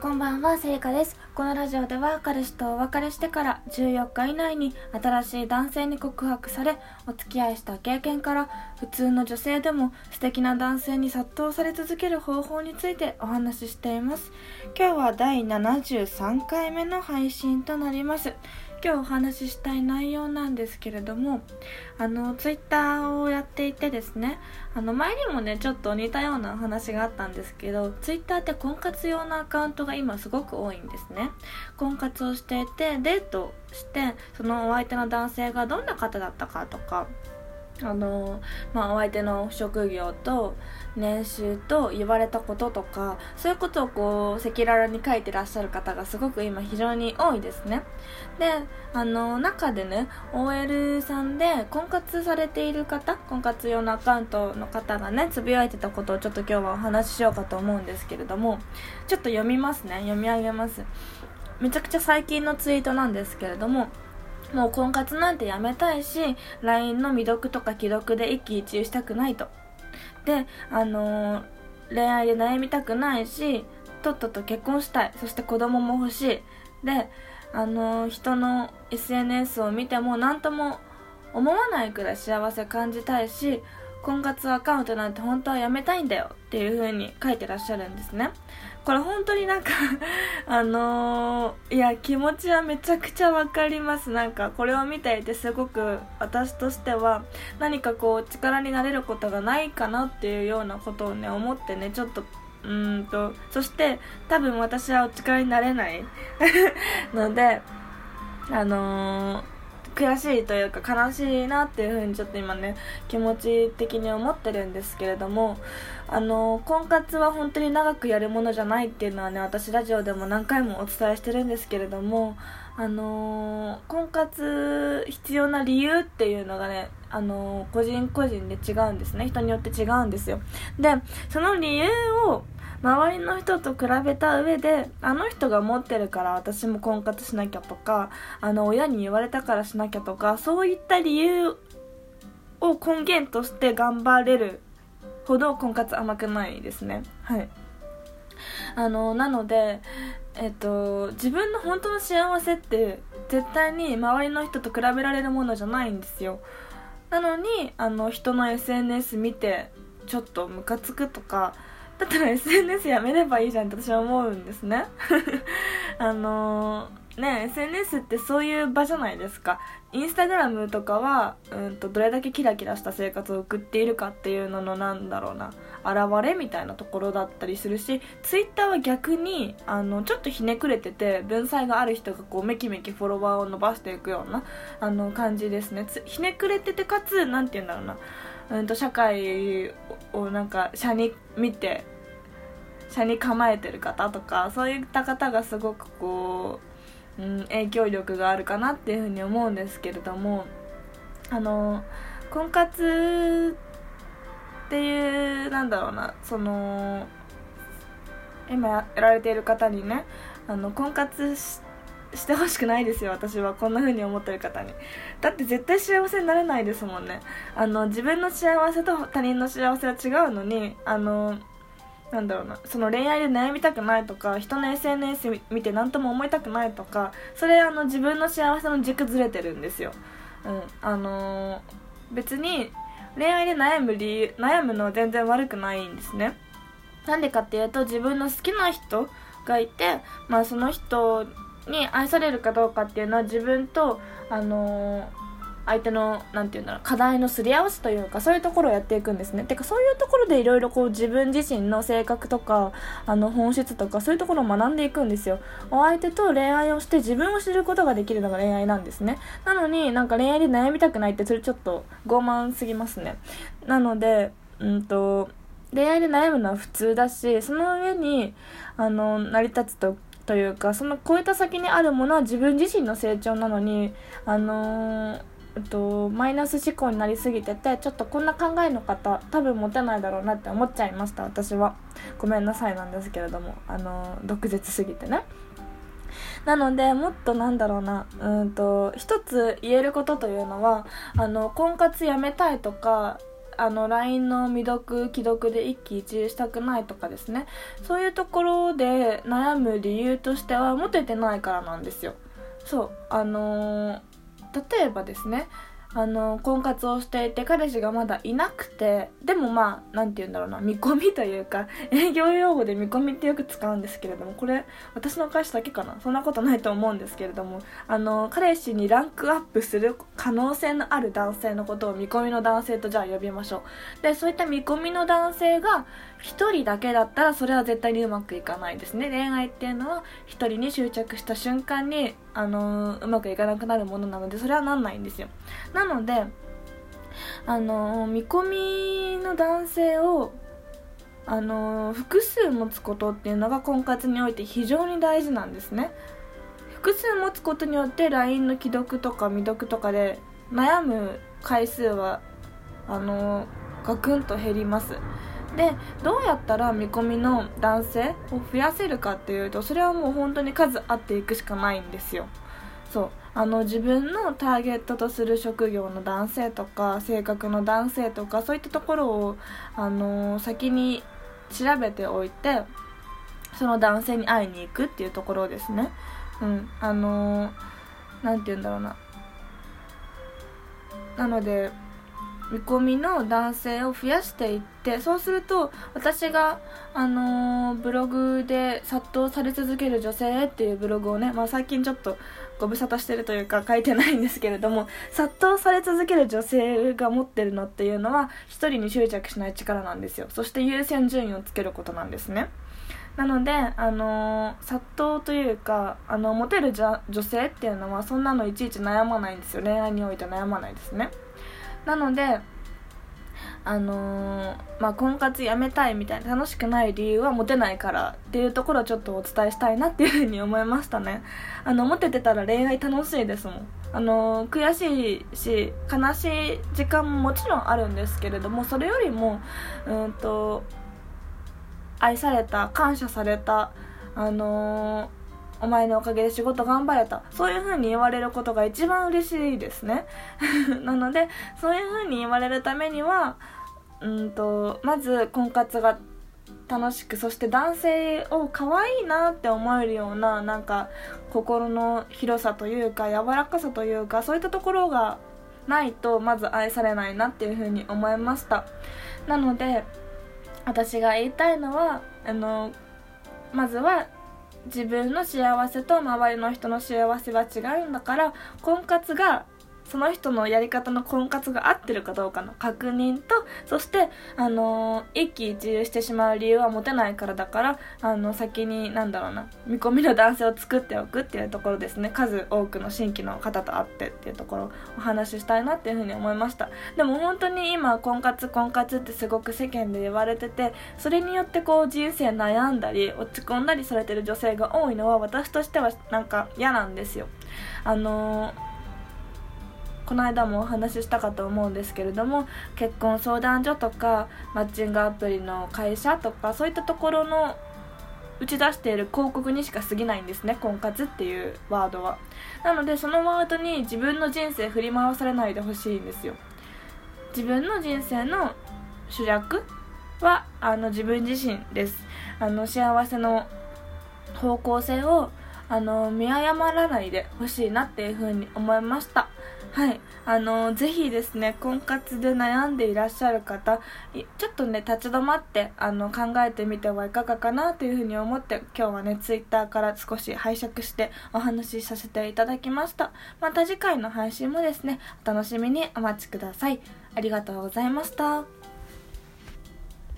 こんばんは、せいかです。このラジオでは彼氏とお別れしてから14日以内に新しい男性に告白され、お付き合いした経験から普通の女性でも素敵な男性に殺到され続ける方法についてお話ししています。今日は第73回目の配信となります。今日お話ししたい内容なんですけれどもあのツイッターをやっていてですねあの前にもねちょっと似たような話があったんですけどツイッターって婚活用のアカウントが今すごく多いんですね。婚活をしていてデートしてそのお相手の男性がどんな方だったかとかあのまあ、お相手の職業と年収と言われたこととかそういうことをこう赤裸々に書いてらっしゃる方がすごく今非常に多いですね。であの中でね OL さんで婚活されている方婚活用のアカウントの方がねつぶやいてたことをちょっと今日はお話ししようかと思うんですけれどもちょっと読みますね。読み上げます。めちゃくちゃ最近のツイートなんですけれどももう婚活なんてやめたいし LINE の未読とか既読で一喜一憂したくないと。であのー、恋愛で悩みたくないしとっとと結婚したい。そして子供も欲しい。であのー、人の SNS を見ても何とも思わないくらい幸せ感じたいし婚活アカウントなんて本当はやめたいんだよっていう風に書いてらっしゃるんですね。これ本当になんか あのー、いや気持ちはめちゃくちゃわかります。なんかこれを見ていてすごく私としては何かこう力になれることがないかなっていうようなことをね思ってねちょっとうんとそして多分私はお力になれない。のであのー悔しいというか悲しいなっていうふうにちょっと今ね気持ち的に思ってるんですけれどもあの婚活は本当に長くやるものじゃないっていうのはね私ラジオでも何回もお伝えしてるんですけれどもあの婚活必要な理由っていうのがねあの個人個人で違うんですね。人によって違うんですよ。でその理由を周りの人と比べた上であの人が持ってるから私も婚活しなきゃとかあの親に言われたからしなきゃとかそういった理由を根源として頑張れるほど婚活甘くないですね。はい。あのなのでえっと自分の本当の幸せって絶対に周りの人と比べられるものじゃないんですよ。なのにあの人の SNS 見てちょっとムカつくとかだったら SNS やめればいいじゃんって私は思うんですね。あのー、ね SNS ってそういう場じゃないですか。インスタグラムとかはうんとどれだけキラキラした生活を送っているかっていうののなんだろうな。現れみたいなところだったりするしツイッターは逆にあのちょっとひねくれてて文才がある人がこうめきめきフォロワーを伸ばしていくようなあの感じですね。ひねくれててかつ何て言うんだろうな。うんと社会をなんか社に見て社に構えてる方とかそういった方がすごくこう、うん、影響力があるかなっていうふうに思うんですけれどもあの婚活っていうなんだろうなその今やられている方にねあの婚活してしてほしくないですよ私は。こんな風に思ってる方に。だって絶対幸せになれないですもんね。あの自分の幸せと他人の幸せは違うのにあのなんだろうな。その恋愛で悩みたくないとか人の SNS 見て何とも思いたくないとかそれあの自分の幸せの軸ずれてるんですよ、うん。あの、別に恋愛で悩む理由悩むのは全然悪くないんですね。なんでかっていうと自分の好きな人がいて、まあ、その人に愛されるかどうかっていうのは自分と、あのー、相手の何て言うんだろう課題のすり合わせというかそういうところをやっていくんですね。てかそういうところでいろいろこう自分自身の性格とかあの本質とかそういうところを学んでいくんですよ。お相手と恋愛をして自分を知ることができるのが恋愛なんですね。なのになんか恋愛で悩みたくないってそれちょっと傲慢すぎますね。なのでうんと恋愛で悩むのは普通だしその上にあの成り立つとというかその超えた先にあるものは自分自身の成長なのにあのーえっと、マイナス思考になりすぎててちょっとこんな考えの方多分持てないだろうなって思っちゃいました私は。ごめんなさいなんですけれどもあの毒舌すぎてね。なのでもっとなんだろうなうんと一つ言えることというのはあの婚活やめたいとかあの LINE の未読既読で一喜一憂したくないとかですね。そういうところで悩む理由としてはモテてないからなんですよ。そうあのー、例えばですねあの婚活をしていて彼氏がまだいなくてでもまあ何て言うんだろうな見込みというか 営業用語で見込みってよく使うんですけれどもこれ私の会社だけかな？そんなことないと思うんですけれどもあの彼氏にランクアップする可能性のある男性のことを見込みの男性とじゃあ呼びましょう。でそういった見込みの男性が1人だけだったらそれは絶対にうまくいかないですね。恋愛っていうのは1人に執着した瞬間にあのうまくいかなくなるものなのでそれはなんないんですよ。なのであの見込みの男性をあの複数持つことっていうのが婚活において非常に大事なんですね。複数持つことによって LINE の既読とか未読とかで悩む回数はあのガクンと減ります。でどうやったら見込みの男性を増やせるかっていうとそれはもう本当に数あっていくしかないんですよ。そう。あの自分のターゲットとする職業の男性とか性格の男性とかそういったところを、あの先に調べておいてその男性に会いに行くっていうところですね。うん。あの何て言うんだろうな。なので見込みの男性を増やしていってそうすると私が、あのー、ブログで殺到され続ける女性っていうブログをね、まあ、最近ちょっとご無沙汰してるというか書いてないんですけれども殺到され続ける女性が持ってるのっていうのは1人に執着しない力なんですよ。そして優先順位をつけることなんですね。なので、あのー、殺到というかあのモテる女性っていうのはそんなのいちいち悩まないんですよ。恋愛において悩まないですね。なのであのー、まあ、婚活やめたいみたいな楽しくない理由はモテないからっていうところをちょっとお伝えしたいなっていうふうに思いましたね。あのモテてたら恋愛楽しいですもん。あのー、悔しいし悲しい時間ももちろんあるんですけれどもそれよりもうんと愛された感謝されたあのーお前のおかげで仕事頑張れたそういう風に言われることが一番嬉しいですね。なのでそういう風に言われるためにはうんとまず婚活が楽しくそして男性を可愛いなって思えるようななんか心の広さというか柔らかさというかそういったところがないとまず愛されないなっていうふうに思いました。なので私が言いたいのはあのまずは自分の幸せと周りの人の幸せは違うんだから婚活がその人のやり方の婚活が合ってるかどうかの確認とそしてあの、一喜一憂してしまう理由は持てないからだからあの先になんだろうな見込みの男性を作っておくっていうところですね。数多くの新規の方と会ってっていうところをお話ししたいなっていうふうに思いました。でも本当に今婚活婚活ってすごく世間で言われててそれによってこう人生悩んだり落ち込んだりされてる女性が多いのは私としてはなんか嫌なんですよ。あのーこの間もお話ししたかと思うんですけれども結婚相談所とかマッチングアプリの会社とかそういったところの打ち出している広告にしか過ぎないんですね婚活っていうワードは。なのでそのワードに自分の人生振り回されないでほしいんですよ。自分の人生の主役はあの自分自身です。あの幸せの方向性をあの見誤らないでほしいなっていうふうに思いました。はい。あのぜひですね婚活で悩んでいらっしゃる方ちょっとね立ち止まってあの考えてみてはいかがかなというふうに思って今日はねツイッターから少し拝借してお話しさせていただきました。また次回の配信もですねお楽しみにお待ちください。ありがとうございました。